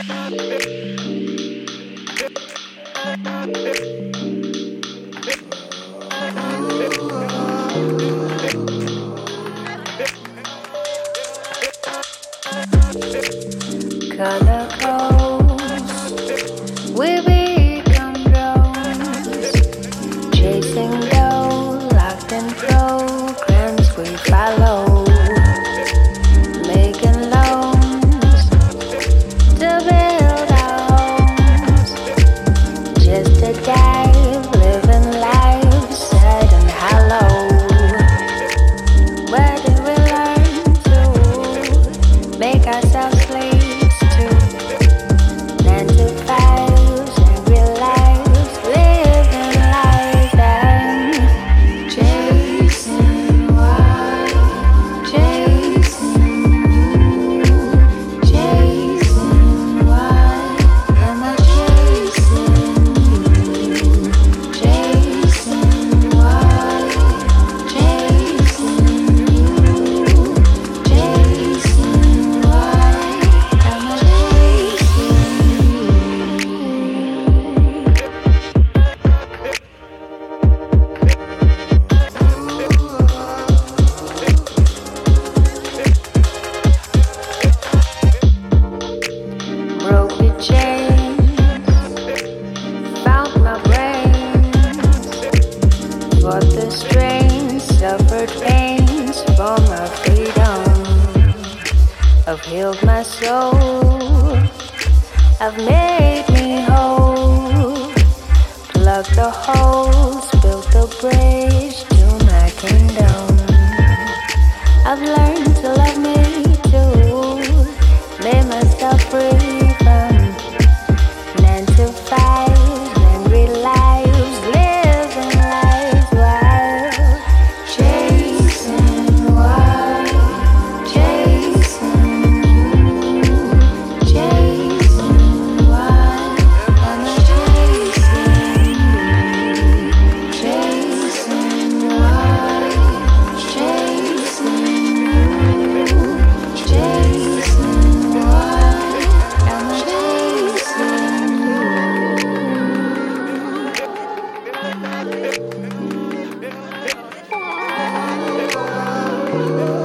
Color goes We I've healed my soul. I've made me whole. Plugged the holes, built the bridge to my kingdom. I've learned. Oh,